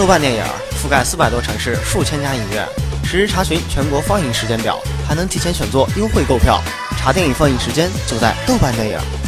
豆瓣电影覆盖四百多城市数千家影院实时查询全国放映时间表还能提前选座优惠购票。查电影放映时间就在豆瓣电影。